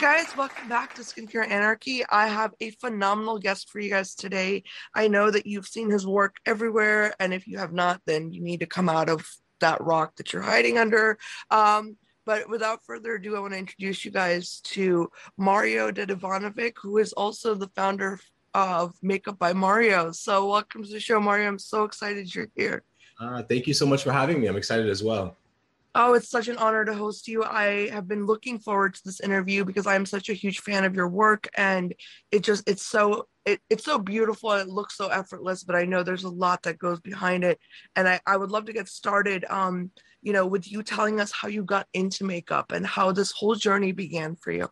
Guys, welcome back to Skincare Anarchy. I have a phenomenal guest for you guys today. I know that you've seen his work everywhere, and if you have not, then you need to come out of that rock that you're hiding under. Um, but without further ado, I want to introduce you guys to Mario Dedivanovic, who is also the founder of Makeup by Mario. So, welcome to the show, Mario. I'm so excited you're here. Uh, thank you so much for having me. I'm excited as well. Oh, it's such an honor to host you. I have been looking forward to this interview because I'm such a huge fan of your work and it just it's so it, it's so beautiful it looks so effortless, but I know there's a lot that goes behind it. And I, I would love to get started um, you know, with you telling us how you got into makeup and how this whole journey began for you.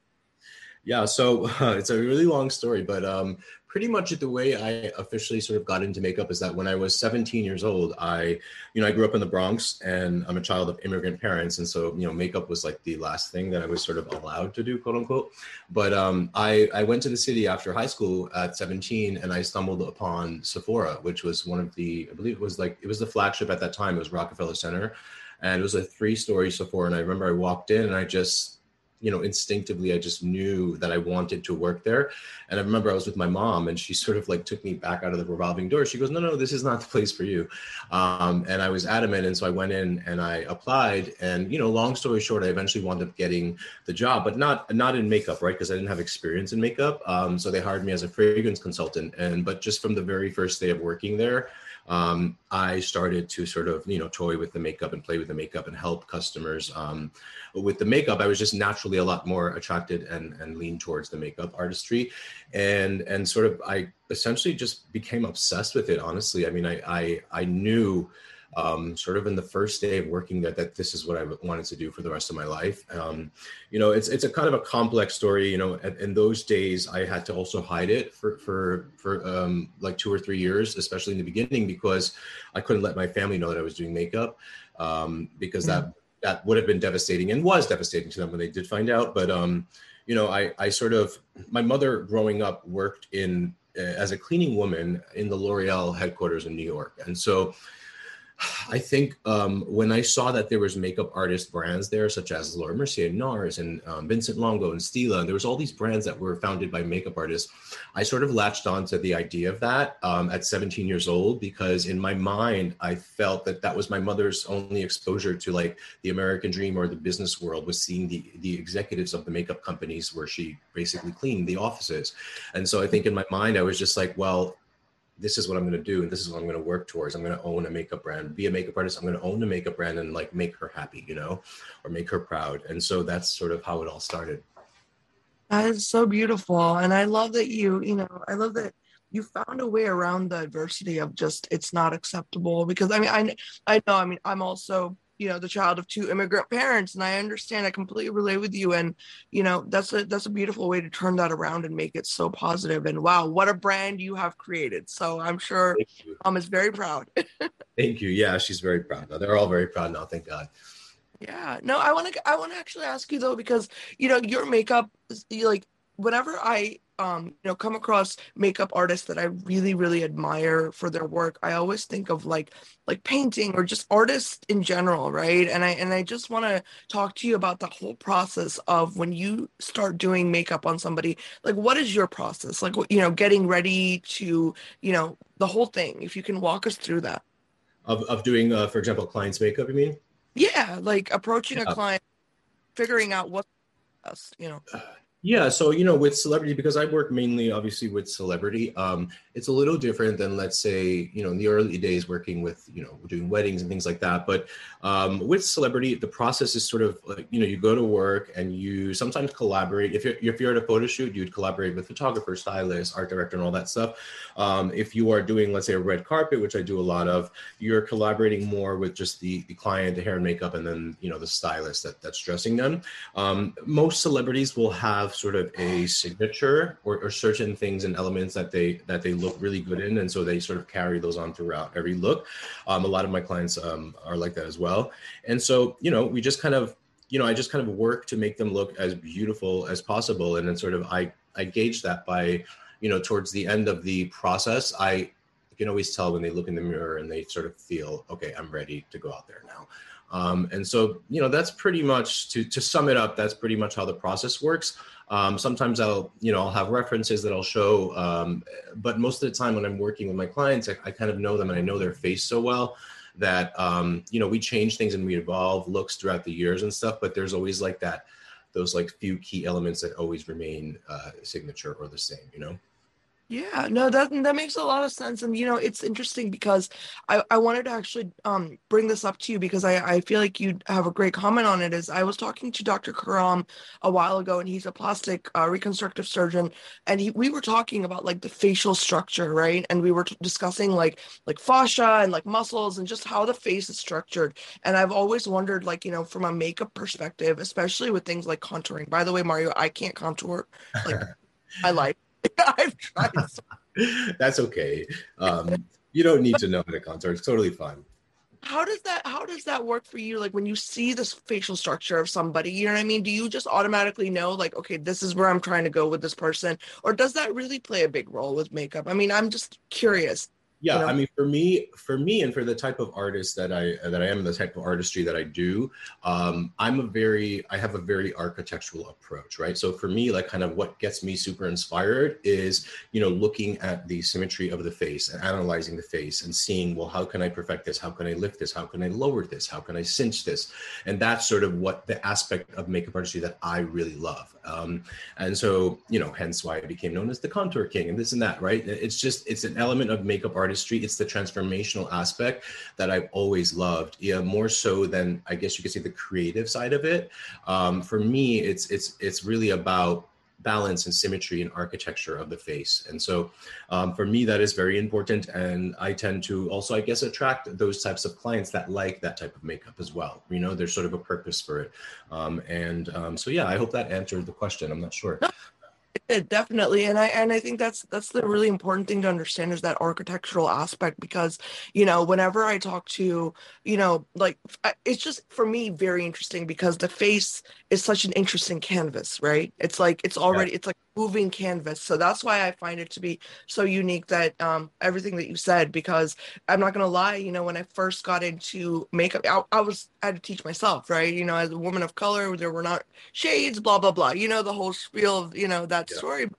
Yeah, so uh, it's a really long story, but um, pretty much the way I officially sort of got into makeup is that when I was 17 years old, I, you know, I grew up in the Bronx and I'm a child of immigrant parents. And so, you know, makeup was like the last thing that I was sort of allowed to do, quote unquote. But um, I, I went to the city after high school at 17 and I stumbled upon Sephora, which was one of the, I believe it was like, it was the flagship at that time. It was Rockefeller Center. And it was a three story Sephora. And I remember I walked in and I just, you know instinctively i just knew that i wanted to work there. And i remember i was with my mom and she sort of like took me back out of the revolving door. She goes no no this is not the place for you. Um, and i was adamant and so i went in and i applied. And you know long story short i eventually wound up getting the job but not not in makeup right? Because i didn't have experience in makeup. Um, so they hired me as a fragrance consultant. And but just from the very first day of working there um, I started to sort of, you know, toy with the makeup and play with the makeup and help customers um, with the makeup. I was just naturally a lot more attracted and, and lean towards the makeup artistry. And, and sort of, I essentially just became obsessed with it. Honestly. I mean, I, I, I knew, um, sort of in the first day of working that that this is what I wanted to do for the rest of my life. Um, you know, it's it's a kind of a complex story. You know, in those days, I had to also hide it for for for um, like two or three years, especially in the beginning, because I couldn't let my family know that I was doing makeup um, because that mm. that would have been devastating and was devastating to them when they did find out. But um, you know, I I sort of my mother growing up worked in uh, as a cleaning woman in the L'Oreal headquarters in New York, and so I think um, when I saw that there was makeup artist brands there, such as Laura Mercier, NARS, and um, Vincent Longo, and Stila, and there was all these brands that were founded by makeup artists. I sort of latched on to the idea of that um, at 17 years old because in my mind I felt that that was my mother's only exposure to like the American dream or the business world was seeing the the executives of the makeup companies where she basically cleaned the offices, and so I think in my mind I was just like, well this is what I'm going to do and this is what I'm going to work towards. I'm going to own a makeup brand, be a makeup artist. I'm going to own a makeup brand and like make her happy, you know, or make her proud. And so that's sort of how it all started. That is so beautiful. And I love that you, you know, I love that you found a way around the adversity of just it's not acceptable because I mean I I know I mean I'm also you know the child of two immigrant parents and i understand i completely relate with you and you know that's a that's a beautiful way to turn that around and make it so positive and wow what a brand you have created. So i'm sure mom is very proud. Thank you. Yeah she's very proud. Now they're all very proud now thank god. Yeah. No i want to i want to actually ask you though because you know your makeup is like whenever i um, you know, come across makeup artists that I really, really admire for their work, I always think of like like painting or just artists in general, right? And I and I just want to talk to you about the whole process of when you start doing makeup on somebody. Like, what is your process? Like, you know, getting ready to, you know, the whole thing. If you can walk us through that. Of of doing, uh, for example, client's makeup. You mean? Yeah, like approaching yeah. a client, figuring out what, you know. Yeah, so you know, with celebrity, because I work mainly, obviously, with celebrity, um, it's a little different than, let's say, you know, in the early days working with, you know, doing weddings and things like that. But um, with celebrity, the process is sort of like, you know, you go to work and you sometimes collaborate. If you're if you're at a photo shoot, you'd collaborate with photographer, stylist, art director, and all that stuff. Um, if you are doing, let's say, a red carpet, which I do a lot of, you're collaborating more with just the the client, the hair and makeup, and then you know the stylist that that's dressing them. Um, most celebrities will have have sort of a signature or, or, certain things and elements that they that they look really good in. And so they sort of carry those on throughout every look. Um, a lot of my clients um, are like that as well. And so you know we just kind of you know i just kind of work to make them look as beautiful as possible. And then sort of i i gauge that by you know towards the end of the process i can always tell when they look in the mirror and they sort of feel okay i'm ready to go out there now Um, and so, you know, that's pretty much to to sum it up. That's pretty much how the process works. Um, sometimes I'll, you know, I'll have references that I'll show, um, but most of the time when I'm working with my clients, I, I, kind of know them and I know their face so well that, um, you know, we change things and we evolve looks throughout the years and stuff. But there's always like that, those like few key elements that always remain uh, signature or the same, you know. Yeah, no, that that makes a lot of sense. And you know, it's interesting because I, I wanted to actually um bring this up to you because I, I feel like you have a great comment on it. Is I was talking to Dr. Karam a while ago and he's a plastic uh, reconstructive surgeon and he we were talking about like the facial structure, right? And we were t- discussing like like fascia and like muscles and just how the face is structured. And I've always wondered, like, you know, from a makeup perspective, especially with things like contouring. By the way, Mario, I can't contour like I like I've tried. So- That's okay. Um, you don't need to know how to contour. It's totally fine. How does that how does that work for you? Like when you see this facial structure of somebody, you know what I mean? Do you just automatically know like, okay, this is where I'm trying to go with this person? Or does that really play a big role with makeup? I mean, I'm just curious yeah you know? i mean for me for me and for the type of artist that i that i am the type of artistry that i do um, i'm a very i have a very architectural approach right? So for me like kind of what gets me super inspired is you know looking at the symmetry of the face and analyzing the face and seeing well how can i perfect this? How can i lift this? How can i lower this? How can i cinch this? And that's sort of what the aspect of makeup artistry that i really love. Um, and so you know hence why i became known as the contour king and this and that right? It's just it's an element of makeup art artistry. It's the transformational aspect that I've always loved. Yeah, more so than I guess you could say the creative side of it. Um, for me, it's it's it's really about balance and symmetry and architecture of the face. And so um, for me, that is very important. And I tend to also, I guess, attract those types of clients that like that type of makeup as well. You know, there's sort of a purpose for it. Um, and um, so, yeah, I hope that answered the question. I'm not sure. It definitely, and I and I think that's that's the really important thing to understand is that architectural aspect because you know whenever I talk to you know like it's just for me very interesting because the face is such an interesting canvas, right? It's like it's already yeah. it's like moving canvas, so that's why I find it to be so unique that um everything that you said because I'm not gonna lie, you know when I first got into makeup, I, I was I had to teach myself, right? You know as a woman of color, there were not shades, blah blah blah, you know the whole spiel of you know that's Yeah story.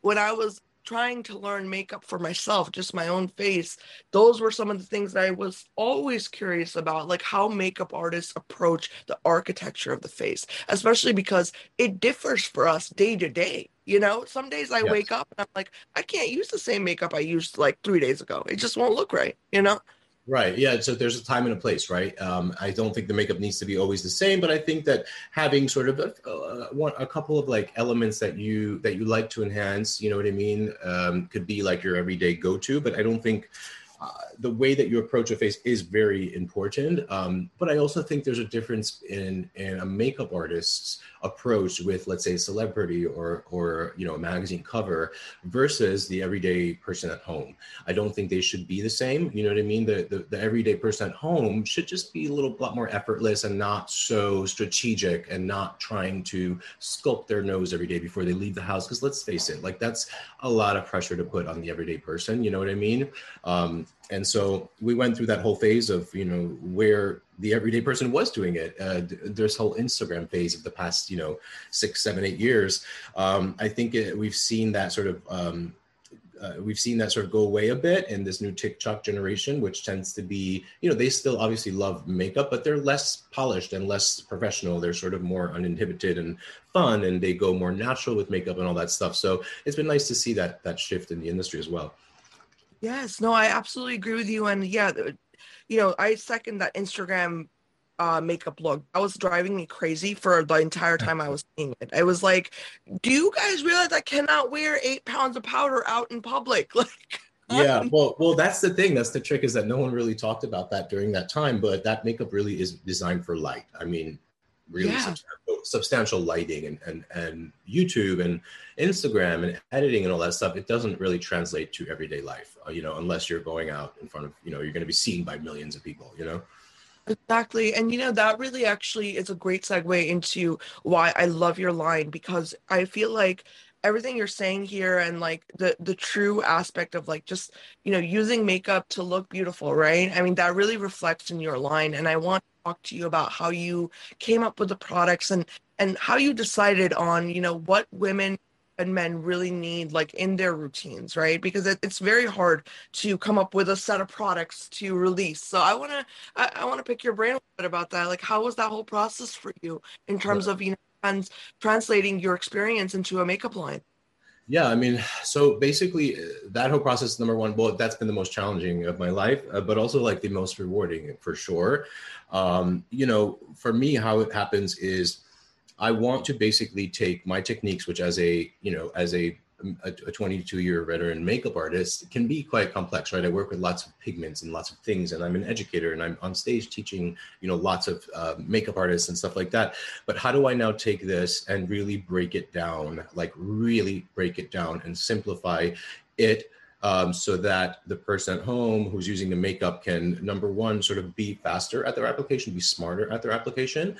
When I was trying to learn makeup for myself, just my own face, those were some of the things that I was always curious about, like how makeup artists approach the architecture of the face, especially because it differs for us day to day. You know, some days I yes. wake up and I'm like, I can't use the same makeup I used like three days ago. It just won't look right, you know? Right. Yeah. So there's a time and a place, right? Um, I don't think the makeup needs to be always the same, but I think that having sort of a, one, a couple of like elements that you that you like to enhance, you know what I mean, um, could be like your everyday go-to. But I don't think uh, the way that you approach a face is very important. Um, but I also think there's a difference in in a makeup artist's approach with, let's say, a celebrity or or you know a magazine cover versus the everyday person at home. I don't think they should be the same. You know what I mean? The the, the everyday person at home should just be a little lot more effortless and not so strategic and not trying to sculpt their nose every day before they leave the house. Because let's face it, like that's a lot of pressure to put on the everyday person. You know what I mean? Um, and so we went through that whole phase of you know where the everyday person was doing it uh, this whole instagram phase of the past you know six seven eight years um, i think it, we've seen that sort of um, uh, we've seen that sort of go away a bit in this new TikTok generation, which tends to be, you know, they still obviously love makeup, but they're less polished and less professional. They're sort of more uninhibited and fun, and they go more natural with makeup and all that stuff. So it's been nice to see that that shift in the industry as well. Yes, no, I absolutely agree with you. And yeah, you know, I second that Instagram uh, makeup look. That was driving me crazy for the entire time I was seeing it. I was like, do you guys realize I cannot wear eight pounds of powder out in public? Like, yeah, well, well, that's the thing. That's the trick is that no one really talked about that during that time, but that makeup really is designed for light. I mean, really yeah. substantial, substantial lighting and, and and YouTube and Instagram and editing and all that stuff, it doesn't really translate to everyday life, uh, you know, unless you're going out in front of, you know, you're going to be seen by millions of people, you know. Exactly. And you know, that really actually is a great segue into why I love your line because I feel like everything you're saying here and like the the true aspect of like just you know using makeup to look beautiful right i mean that really reflects in your line and i want talk to you about how you came up with the products and and how you decided on you know what women and men really need like in their routines right? Because it, it's very hard to come up with a set of products to release. So i want to i, I want to pick your brain a bit about that. Like how was that whole process for you in terms of you know trans- translating your experience into a makeup line yeah, I mean, so basically, uh, that whole process, number one, well, that's been the most challenging of my life, uh, but also like the most rewarding for sure. Um, you know, for me, how it happens is I want to basically take my techniques, which as a, you know, as a a, 22 year veteran makeup artist can be quite complex, right? I work with lots of pigments and lots of things, and I'm an educator and I'm on stage teaching, you know, lots of uh, makeup artists and stuff like that. But how do I now take this and really break it down, like really break it down and simplify it? Um, so that the person at home who's using the makeup can number one sort of be faster at their application be smarter at their application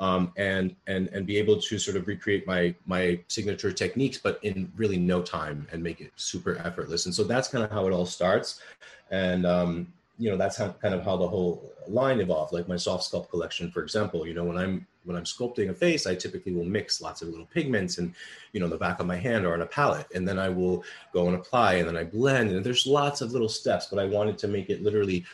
um, and and and be able to sort of recreate my my signature techniques, but in really no time and make it super effortless. And so that's kind of how it all starts, and um, you know that's how kind of how the whole line evolved. Like my soft sculpt collection, for example. You know when I'm when I'm sculpting a face, I typically will mix lots of little pigments and you know the back of my hand or on a palette, and then I will go and apply, and then I blend, and there's lots of little steps. But I wanted to make it literally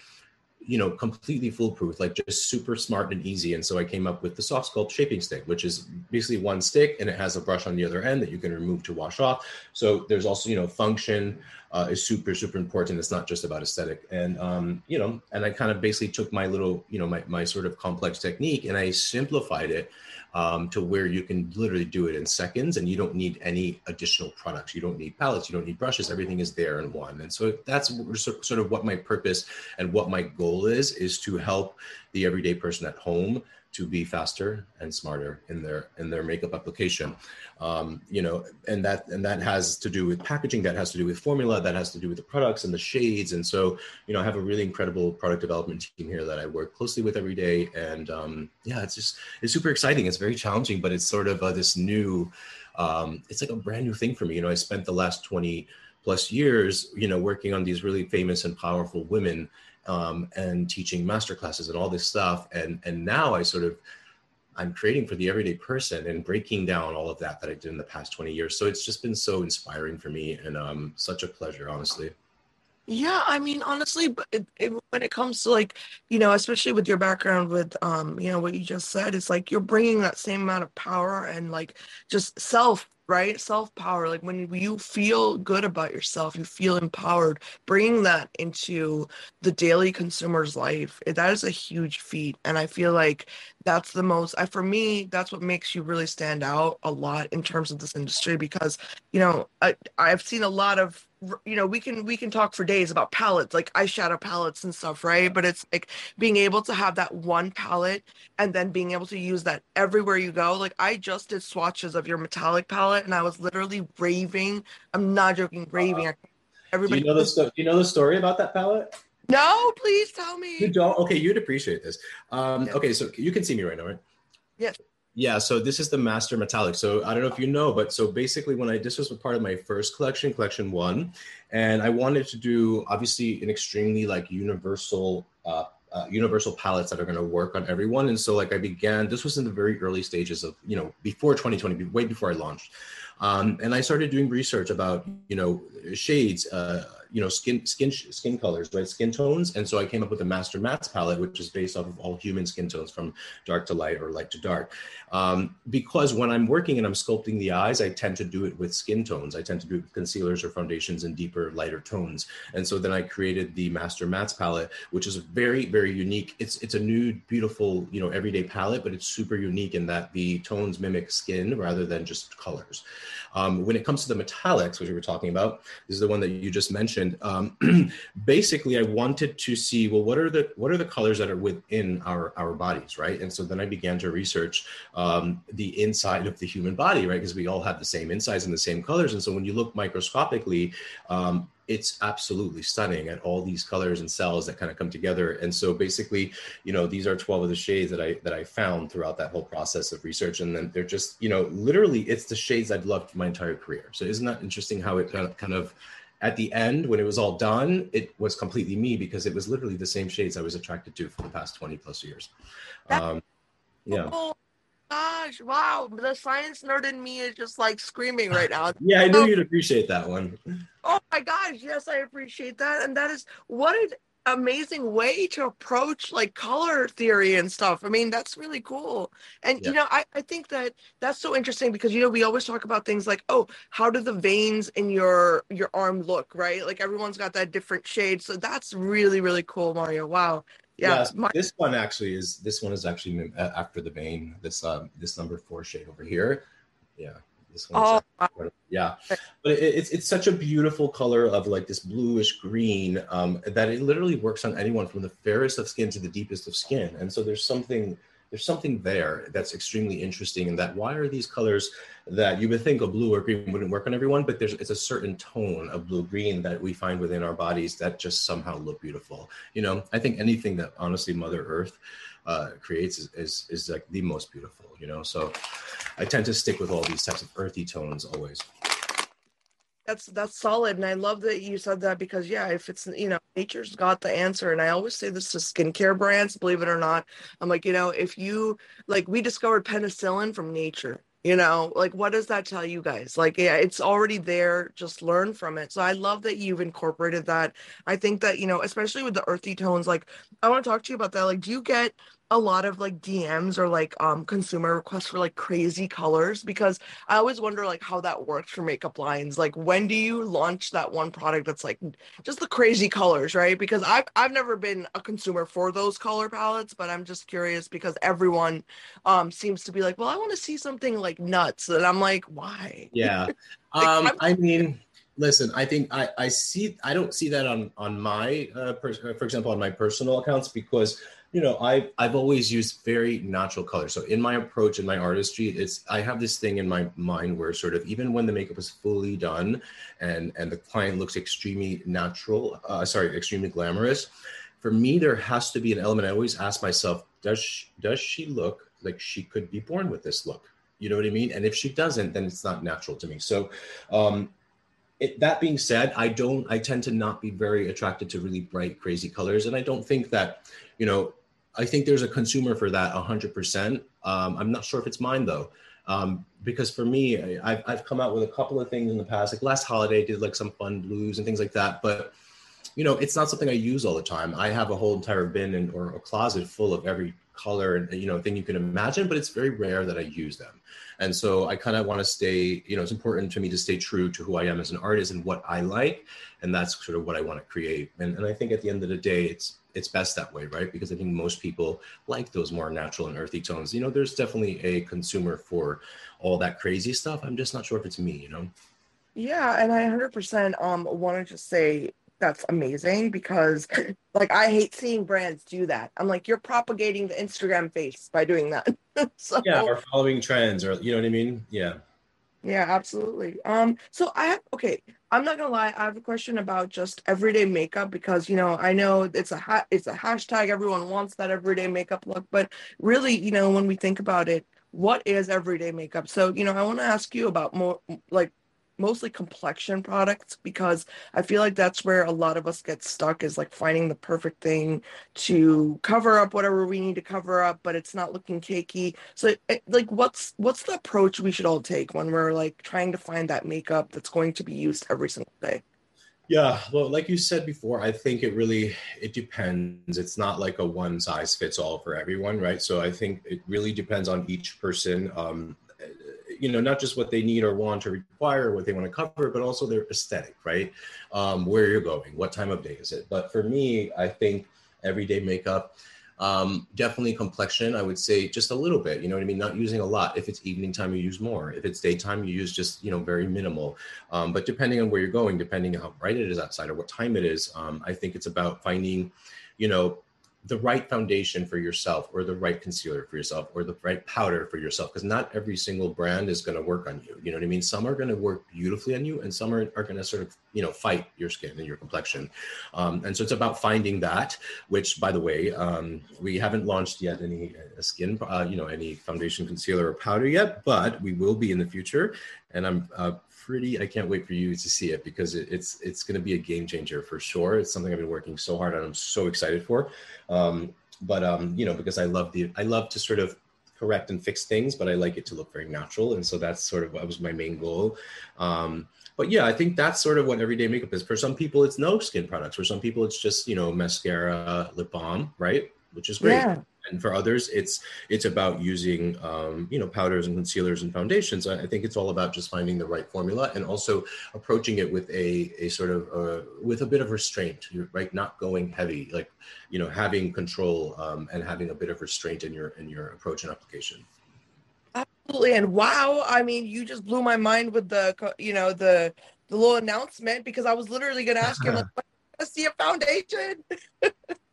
you know, completely foolproof, like just super smart and easy. And so I came up with the soft sculpt shaping stick, which is basically one stick and it has a brush on the other end that you can remove to wash off. So there's also, you know, function uh, is super, super important. It's not just about aesthetic. And, um, you know, and I kind of basically took my little, you know, my, my sort of complex technique and I simplified it um, to where you can literally do it in seconds and you don't need any additional products. You don't need palettes, you don't need brushes, everything is there in one. And so that's sort of what my purpose and what my goal is, is to help the everyday person at home to be faster and smarter in their in their makeup application. Um, you know and that and that has to do with packaging that has to do with formula that has to do with the products and the shades. And so you know i have a really incredible product development team here that i work closely with every day. And um, yeah it's just it's super exciting. It's very challenging but it's sort of uh, this new um, it's like a brand new thing for me. You know i spent the last 20 plus years you know working on these really famous and powerful women um, and teaching master classes and all this stuff. And and now I sort of I'm creating for the everyday person and breaking down all of that that I did in the past 20 years. So it's just been so inspiring for me and um, such a pleasure, honestly. Yeah, I mean, honestly, but it, it, when it comes to like, you know, especially with your background with, um, you know, what you just said, it's like you're bringing that same amount of power and like just self right? Self power. Like when you feel good about yourself, you feel empowered. Bringing that into the daily consumer's life, eh, that is a huge feat. And I feel like that's the most, I, for me, that's what makes you really stand out a lot in terms of this industry because, you know, I, I've seen a lot of you know we can we can talk for days about palettes like eyeshadow palettes and stuff right? But it's like being able to have that one palette and then being able to use that everywhere you go. Like i just did swatches of your metallic palette and i was literally raving. I'm not joking raving. Uh, everybody do you know the sto- do you know the story about that palette? No please tell me. You don't? Okay you'd appreciate this. Um okay so you can see me right now right? Yes yeah, so this is the master metallic. So I don't know if you know, but so basically when I this was part of my first collection, collection one, and I wanted to do obviously an extremely like universal uh, uh, universal palettes that are going to work on everyone. And so like I began, this was in the very early stages of, you know, before 2020, way before I launched. Um, and I started doing research about, you know, shades, uh, you know, skin, skin, skin colors, right? Skin tones. And so I came up with the master mattes palette, which is based off of all human skin tones from dark to light or light to dark. Um, because when I'm working and I'm sculpting the eyes, I tend to do it with skin tones. I tend to do it with concealers or foundations in deeper, lighter tones. And so then I created the master mattes palette, which is very, very unique. It's, it's a nude, beautiful, you know, everyday palette, but it's super unique in that the tones mimic skin rather than just colors. Um, when it comes to the metallics, which we were talking about, this is the one that you just mentioned. Um, basically, I wanted to see well, what are the what are the colors that are within our our bodies, right? And so then I began to research um, the inside of the human body, right? Because we all have the same insides and the same colors. And so when you look microscopically, um, it's absolutely stunning at all these colors and cells that kind of come together. And so basically, you know, these are 12 of the shades that I that I found throughout that whole process of research. And then they're just, you know, literally it's the shades I've loved my entire career. So isn't that interesting how it kind of kind of at the end when it was all done it was completely me because it was literally the same shades i was attracted to for the past 20 plus years um, yeah Oh gosh, wow. The science nerd in me is just like screaming right now. yeah i knew you'd appreciate that one Oh my gosh, yes, I appreciate that. And that is what an amazing way to approach like color theory and stuff. I mean, that's really cool. And Yeah. you know, I, I think that that's so interesting because you know, we always talk about things like, oh, how do the veins in your your arm look, right? Like everyone's got that different shade. So that's really, really cool, Mario. Wow. Yeah. My- this one actually is this one is actually uh, after the vein. This um this number four shade over here. Yeah, this one. oh, actually- yeah, but it, it's it's such a beautiful color of like this bluish green um, that it literally works on anyone from the fairest of skin to the deepest of skin. And so there's something there's something there that's extremely interesting. And that why are these colors that you would think a blue or green wouldn't work on everyone, but there's it's a certain tone of blue green that we find within our bodies that just somehow look beautiful you know i think anything that honestly mother earth uh, creates is, is is like the most beautiful you know so i tend to stick with all these types of earthy tones always That's that's solid, and I love that you said that because yeah, if it's you know nature's got the answer, and I always say this to skincare brands, believe it or not, I'm like you know if you like we discovered penicillin from nature, you know like what does that tell you guys? Like yeah, it's already there, just learn from it. So I love that you've incorporated that. I think that you know especially with the earthy tones, like I want to talk to you about that. Like, do you get a lot of like DMs or like um consumer requests for like crazy colors because I always wonder like how that works for makeup lines. Like when do you launch that one product that's like just the crazy colors, right? Because I've I've never been a consumer for those color palettes, but I'm just curious because everyone um seems to be like, well, I want to see something like nuts, and I'm like, why? yeah um i mean listen i think i i see i don't see that on on my uh pers- for example on my personal accounts because you know i i've always used very natural colors. So in my approach in my artistry it's i have this thing in my mind where sort of even when the makeup is fully done and and the client looks extremely natural uh sorry extremely glamorous for me there has to be an element. I always ask myself does she, does she look like she could be born with this look? You know what i mean? And if she doesn't then it's not natural to me. So um it, that being said i don't i tend to not be very attracted to really bright crazy colors. And i don't think that you know i think there's a consumer for that 100% um, i'm not sure if it's mine though. Um, because for me I, I've, I've come out with a couple of things in the past. Like last holiday I did like some fun blues and things like that. But you know it's not something i use all the time. I have a whole entire bin and, or a closet full of every color and you know thing you can imagine but it's very rare that i use them and so i kind of want to stay you know it's important to me to stay true to who i am as an artist and what i like and that's sort of what i want to create. And, and i think at the end of the day it's it's best that way right? Because i think most people like those more natural and earthy tones. You know there's definitely a consumer for all that crazy stuff. I'm just not sure if it's me you know? Yeah, and I 100% um want to just say that's amazing because like I hate seeing brands do that. I'm like you're propagating the Instagram face by doing that. so yeah or following trends or you know what i mean yeah yeah, absolutely. Um so I have okay, I'm not going to lie, I have a question about just everyday makeup because you know, I know it's a ha- it's a hashtag everyone wants that everyday makeup look, but really, you know, when we think about it, what is everyday makeup? So, you know, I want to ask you about more like mostly complexion products because I feel like that's where a lot of us get stuck is like finding the perfect thing to cover up whatever we need to cover up, but it's not looking cakey. So like what's what's the approach we should all take when we're like trying to find that makeup that's going to be used every single day? Yeah, well, like you said before, I think it really it depends. It's not like a one size fits all for everyone, right? So I think it really depends on each person. Um, you know, not just what they need or want or require, what they want to cover, but also their aesthetic, right? Um, where you're going, what time of day is it? But for me, I think everyday makeup, um, definitely complexion. I would say just a little bit. You know what I mean? Not using a lot. If it's evening time, you use more. If it's daytime, you use just you know very minimal. Um, but depending on where you're going, depending on how bright it is outside or what time it is, um, I think it's about finding, you know, the right foundation for yourself or the right concealer for yourself or the right powder for yourself because not every single brand is going to work on you you know what i mean? Some are going to work beautifully on you and some are, are going to sort of you know fight your skin and your complexion. Um, and so it's about finding that which by the way um, we haven't launched yet any uh, skin uh, you know any foundation concealer or powder yet but we will be in the future. And i'm uh, pretty. I can't wait for you to see it because it, it's it's going to be a game changer for sure. It's something i've been working so hard on i'm so excited for. Um, but um, you know because i love the i love to sort of correct and fix things but i like it to look very natural. And so that's sort of what was my main goal. Um, but yeah i think that's sort of what everyday makeup is. For some people it's no skin products. For some people it's just you know mascara lip balm right? Which is great. Yeah and for others it's it's about using um, you know powders and concealers and foundations. I think it's all about just finding the right formula and also approaching it with a, a sort of uh, with a bit of restraint. Right not going heavy like you know having control um, and having a bit of restraint in your in your approach and application. Absolutely and wow i mean you just blew my mind with the you know the the little announcement because i was literally going to ask him like see a foundation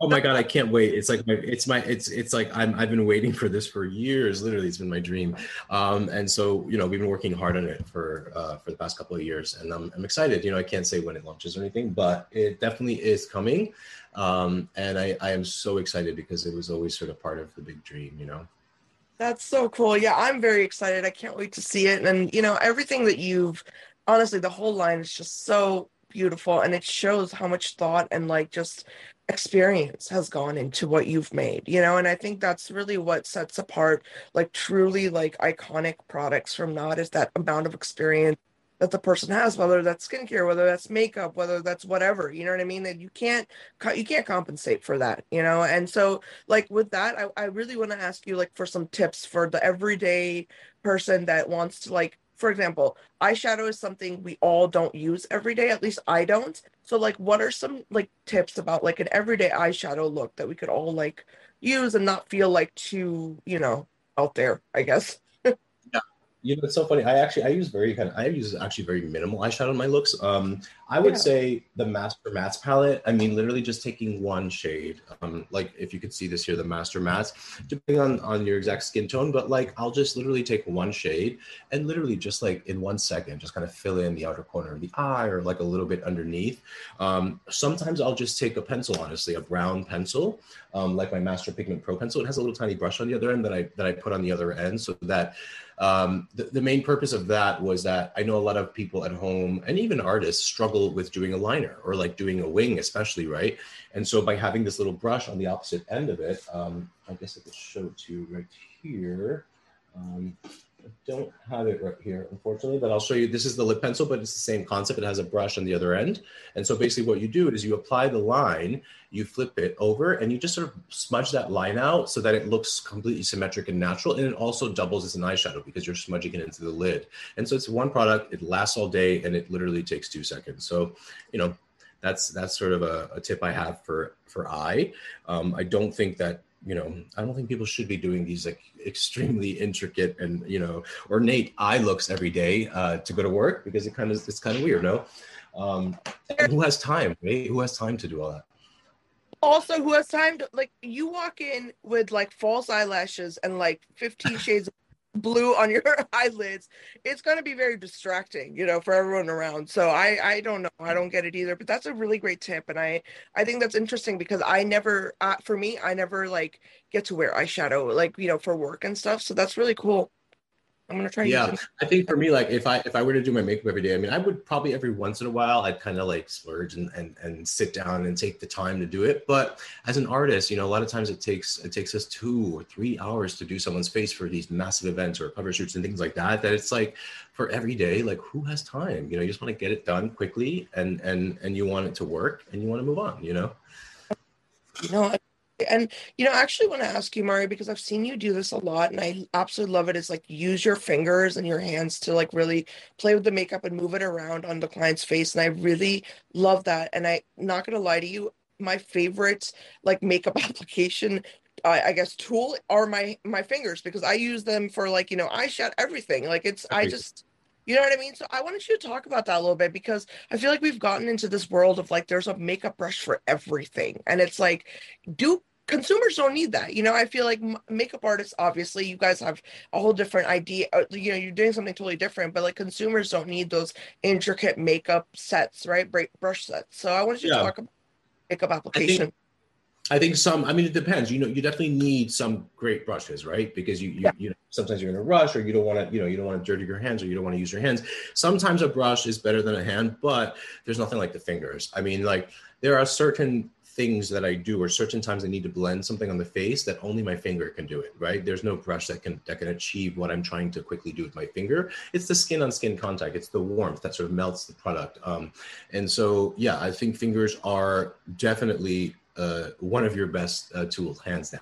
oh my god i can't wait. It's like my it's my it's it's like i'm i've been waiting for this for years. Literally it's been my dream. Um and so you know we've been working hard on it for uh for the past couple of years. And i'm, I'm excited. You know i can't say when it launches or anything but it definitely is coming. Um and i i am so excited because it was always sort of part of the big dream you know? That's so cool. Yeah i'm very excited. I can't wait to see it. And you know everything that you've honestly the whole line is just so beautiful. And it shows how much thought and like just experience has gone into what you've made you know and i think that's really what sets apart like truly like iconic products from not is that amount of experience that the person has whether that's skincare whether that's makeup whether that's whatever you know what i mean? That you can't you can't compensate for that you know? And so like with that i, I really want to ask you like for some tips for the everyday person that wants to like for example, eyeshadow is something we all don't use every day. At least I don't. So, like, what are some like tips about like an everyday eyeshadow look that we could all like use and not feel like too, you know, out there? I guess. You know, it's so funny. I actually I use very kind of I use actually very minimal eyeshadow in my looks. Um, I would yeah. say the Master Mattes palette. I mean, literally just taking one shade. Um, like if you could see this here, the Master Mattes, depending on on your exact skin tone. But like, I'll just literally take one shade and literally just like in one second, just kind of fill in the outer corner of the eye or like a little bit underneath. Um, sometimes I'll just take a pencil, honestly, a brown pencil, um, like my Master Pigment Pro pencil. It has a little tiny brush on the other end that I that I put on the other end so that um, the, the main purpose of that was that I know a lot of people at home and even artists struggle with doing a liner or like doing a wing, especially, right? And so by having this little brush on the opposite end of it, um, I guess I could show it to you right here. Um, don't have it right here, unfortunately, but I'll show you. This is the lip pencil, but it's the same concept. It has a brush on the other end. And so basically what you do is you apply the line, you flip it over, and you just sort of smudge that line out so that it looks completely symmetric and natural. And it also doubles as an eyeshadow because you're smudging it into the lid. And so it's one product, it lasts all day, and it literally takes two seconds. So, you know, that's that's sort of a, a tip I have for for eye. Um, I don't think that you know i don't think people should be doing these like extremely intricate and you know ornate eye looks every day uh, to go to work because it kind of it's kind of weird no? Um who has time right? Who has time to do all that? Also who has time to like you walk in with like false eyelashes and like 15 shades of blue on your eyelids it's going to be very distracting you know for everyone around. So i i don't know i don't get it either but that's a really great tip and i i think that's interesting because i never uh, for me i never like get to wear eyeshadow like you know for work and stuff so that's really cool I'm gonna try. Yeah, I think for me, like if I if I were to do my makeup every day, I mean, I would probably every once in a while I'd kind of like splurge and, and and sit down and take the time to do it. But as an artist, you know, a lot of times it takes it takes us two or three hours to do someone's face for these massive events or cover shoots and things like that. That it's like for every day, like who has time? You know, you just want to get it done quickly and and and you want it to work and you want to move on. You know. You know, and you know, I actually want to ask you, Mari, because I've seen you do this a lot, and I absolutely love it. Is like use your fingers and your hands to like really play with the makeup and move it around on the client's face, and I really love that. And I'm not gonna lie to you, my favorite like makeup application I guess tool are my my fingers because I use them for like you know eyeshadow everything like it's I just You know what I mean? So I wanted you to talk about that a little bit because I feel like we've gotten into this world of like there's a makeup brush for everything. And it's like, do consumers don't need that. You know, I feel like makeup artists, obviously, you guys have a whole different idea. Uh, you know, you're doing something totally different, but like consumers don't need those intricate makeup sets, right? Brush sets. So I wanted you yeah. to talk about makeup application. I think some. I mean, it depends. You know, you definitely need some great brushes, right? Because you, you, yeah. you know, sometimes you're in a rush, or you don't want to, you know, you don't want to dirty your hands, or you don't want to use your hands. Sometimes a brush is better than a hand, but there's nothing like the fingers. I mean, like there are certain things that I do, or certain times I need to blend something on the face that only my finger can do it, right? There's no brush that can that can achieve what I'm trying to quickly do with my finger. It's the skin on skin contact. It's the warmth that sort of melts the product. Um, and so, yeah, I think fingers are definitely uh, one of your best uh, tools, hands down,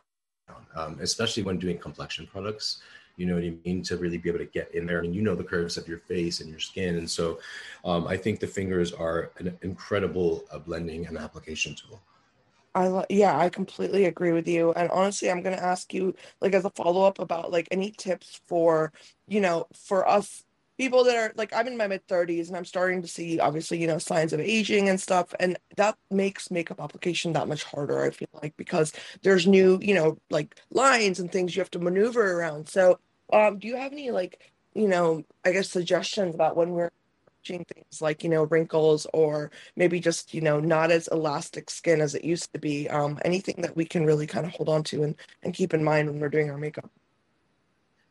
um, especially when doing complexion products. You know what I mean? To really be able to get in there. I mean, you know the curves of your face and your skin. And so um, I think the fingers are an incredible uh, blending and application tool. I lo- yeah, I completely agree with you. And honestly, I'm gonna ask you like as a follow up about like any tips for you know for us people that are like I'm in my mid 30s and I'm starting to see obviously you know signs of aging and stuff and that makes makeup application that much harder I feel like because there's new you know like lines and things you have to maneuver around. So um do you have any like you know I guess suggestions about when we're changing things like you know wrinkles or maybe just you know not as elastic skin as it used to be? Um anything that we can really kind of hold on to and and keep in mind when we're doing our makeup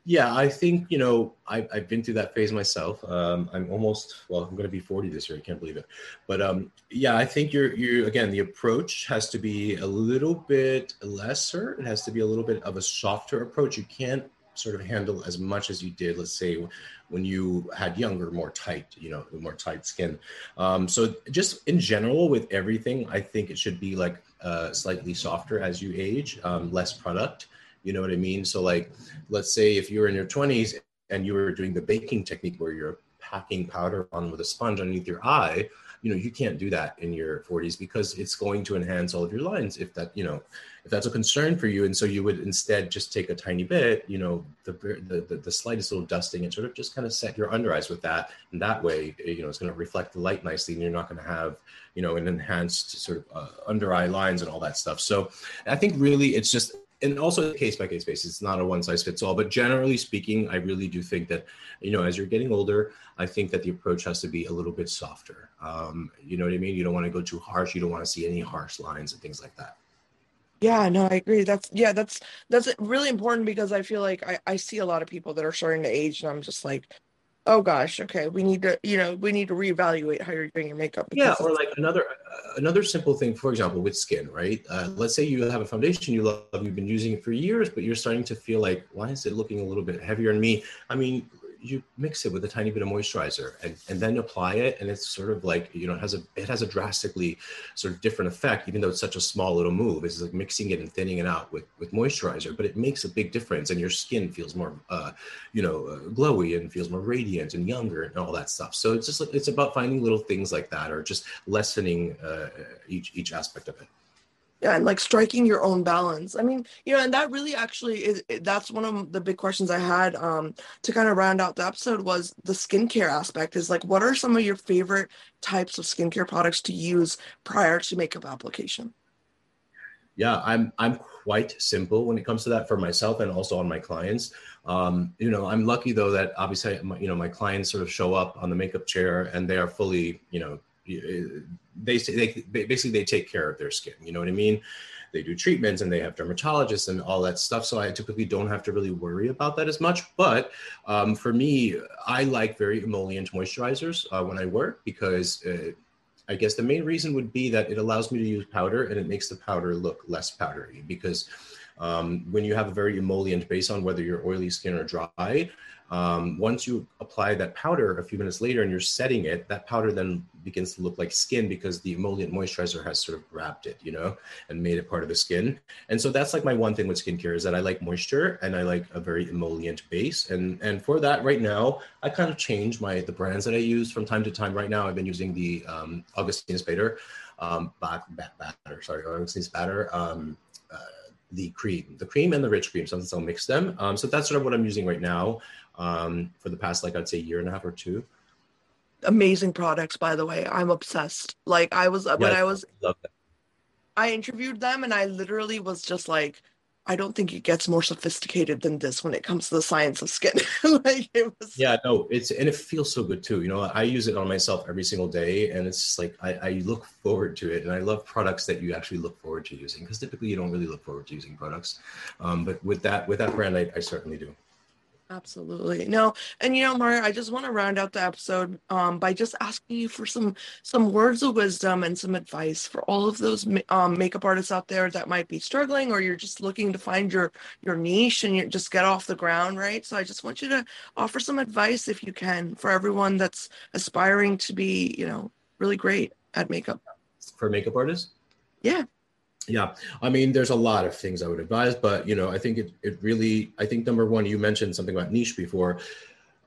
yeah, I think you know I, I've been through that phase myself. Um, I'm almost well, I'm going to be 40 this year. I can't believe it, but um, yeah, I think you're you're again. The approach has to be a little bit lesser. It has to be a little bit of a softer approach. You can't sort of handle as much as you did, let's say, when you had younger, more tight, you know, more tight skin. Um, so just in general, with everything, I think it should be like uh, slightly softer as you age, um, less product. You know what I mean? So like, let's say if you're in your 20s and you were doing the baking technique where you're packing powder on with a sponge underneath your eye, you know, you can't do that in your 40s because it's going to enhance all of your lines if that, you know, if that's a concern for you. And so you would instead just take a tiny bit, you know, the the, the, the slightest little dusting and sort of just kind of set your under eyes with that. And that way, you know, it's going to reflect the light nicely and you're not going to have, you know, an enhanced sort of uh, under eye lines and all that stuff. So I think really it's just and also case by case basis. It's not a one size fits all, but generally speaking, I really do think that, you know, as you're getting older, I think that the approach has to be a little bit softer. Um, you know what I mean? You don't want to go too harsh. You don't want to see any harsh lines and things like that. Yeah, no, I agree. That's yeah, that's that's really important because I feel like I, I see a lot of people that are starting to age and I'm just like, oh gosh okay we need to you know we need to reevaluate how you're doing your makeup yeah or like another uh, another simple thing for example with skin right? Uh, let's say you have a foundation you love you've been using it for years but you're starting to feel like why is it looking a little bit heavier on me? I mean you mix it with a tiny bit of moisturizer and, and then apply it and it's sort of like you know it has a it has a drastically sort of different effect even though it's such a small little move. It's like mixing it and thinning it out with with moisturizer but it makes a big difference and your skin feels more uh, you know uh, glowy and feels more radiant and younger and all that stuff. So it's just it's about finding little things like that or just lessening uh, each each aspect of it yeah and like striking your own balance. I mean you know and that really actually is that's one of the big questions i had um to kind of round out the episode was the skincare aspect is like what are some of your favorite types of skincare products to use prior to makeup application? Yeah i'm i'm quite simple when it comes to that for myself and also on my clients. Um, you know i'm lucky though that obviously you know my clients sort of show up on the makeup chair and they are fully you know they they basically they take care of their skin. You know what I mean? They do treatments and they have dermatologists and all that stuff. So I typically don't have to really worry about that as much. But um, for me, I like very emollient moisturizers uh, when I work because uh, I guess the main reason would be that it allows me to use powder and it makes the powder look less powdery because um, when you have a very emollient base on whether you're oily skin or dry, um, once you apply that powder a few minutes later and you're setting it, that powder then begins to look like skin because the emollient moisturizer has sort of wrapped it, you know, and made it part of the skin. And so that's like my one thing with skincare is that I like moisture and I like a very emollient base. And and for that, right now, I kind of change my the brands that I use from time to time. Right now, I've been using the um, Augustinus Bader um, batter, sorry, Augustinus Bader. Um, uh, the cream, the cream and the rich cream. Sometimes I'll mix them. Um, so that's sort of what I'm using right now. um, for the past like I'd say year and a half or two. Amazing products, by the way. I'm obsessed. Like I was yeah, when I was, I interviewed them, and I literally was just like, I don't think it gets more sophisticated than this when it comes to the science of skin. like it was. Yeah, no, it's and it feels so good too. You know, I use it on myself every single day, and it's just like I, I look forward to it, and I love products that you actually look forward to using because typically you don't really look forward to using products, um, but with that with that brand, I, I certainly do. Absolutely. No, and you know, Mario, I just want to round out the episode um, by just asking you for some some words of wisdom and some advice for all of those um, makeup artists out there that might be struggling, or you're just looking to find your your niche and you just get off the ground, right? So I just want you to offer some advice, if you can, for everyone that's aspiring to be, you know, really great at makeup. For makeup artists. Yeah yeah i mean there's a lot of things i would advise but you know i think it, it really i think number one you mentioned something about niche before.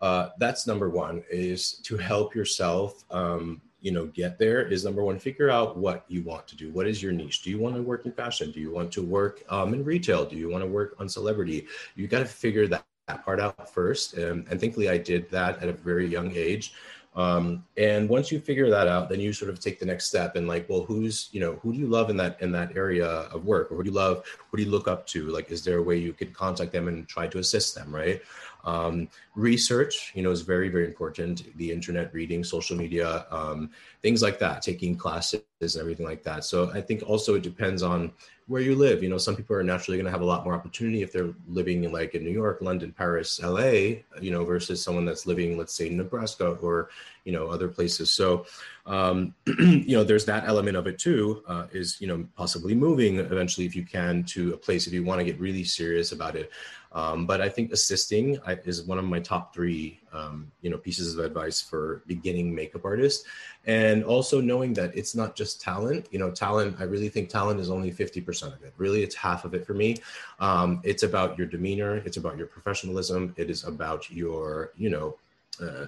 Uh, that's number one is to help yourself um, you know get there is number one figure out what you want to do. What is your niche? Do you want to work in fashion? Do you want to work um, in retail? Do you want to work on celebrity? You got to figure that, that part out first and, and thankfully i did that at a very young age um, and once you figure that out, then you sort of take the next step and like, well, who's, you know, who do you love in that, in that area of work or who do you love, who do you look up to? Like, is there a way you could contact them and try to assist them? Right. Um, research, you know, is very, very important. The internet, reading, social media, um, things like that, taking classes and everything like that. So I think also it depends on where you live. You know, some people are naturally going to have a lot more opportunity if they're living in like in New York, London, Paris, LA, you know, versus someone that's living, let's say, in Nebraska or, you know, other places. So, um, you know, there's that element of it too, uh, is, you know, possibly moving eventually if you can to a place if you want to get really serious about it. Um, but I think assisting is one of my top three, um, you know, pieces of advice for beginning makeup artists, and also knowing that it's not just talent. You know, talent. I really think talent is only fifty percent of it. Really, it's half of it for me. Um, it's about your demeanor. It's about your professionalism. It is about your, you know. Uh,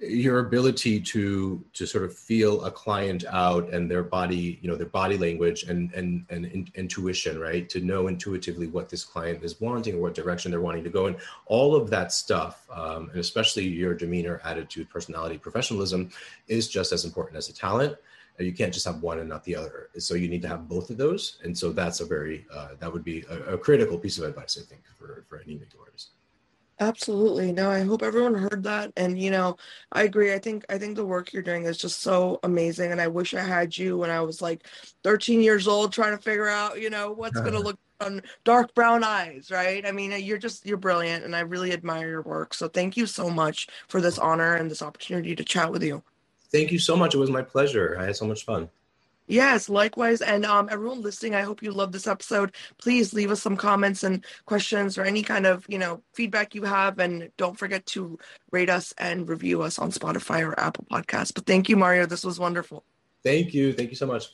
your ability to to sort of feel a client out and their body you know their body language and and and in, intuition right? To know intuitively what this client is wanting or what direction they're wanting to go in. All of that stuff um, and especially your demeanor attitude personality professionalism is just as important as a talent. You can't just have one and not the other. So you need to have both of those. And so that's a very uh, that would be a, a, critical piece of advice i think for for any makeup artist Absolutely. No, I hope everyone heard that. And you know, I agree. I think I think the work you're doing is just so amazing. And I wish I had you when I was like 13 years old trying to figure out, you know, what's gonna look on dark brown eyes, right? I mean, you're just you're brilliant and I really admire your work. So thank you so much for this honor and this opportunity to chat with you. Thank you so much. It was my pleasure. I had so much fun. Yes, likewise. And um, everyone listening, I hope you love this episode. Please leave us some comments and questions or any kind of, you know, feedback you have. And don't forget to rate us and review us on Spotify or Apple Podcasts. But thank you, Mario. This was wonderful. Thank you. Thank you so much.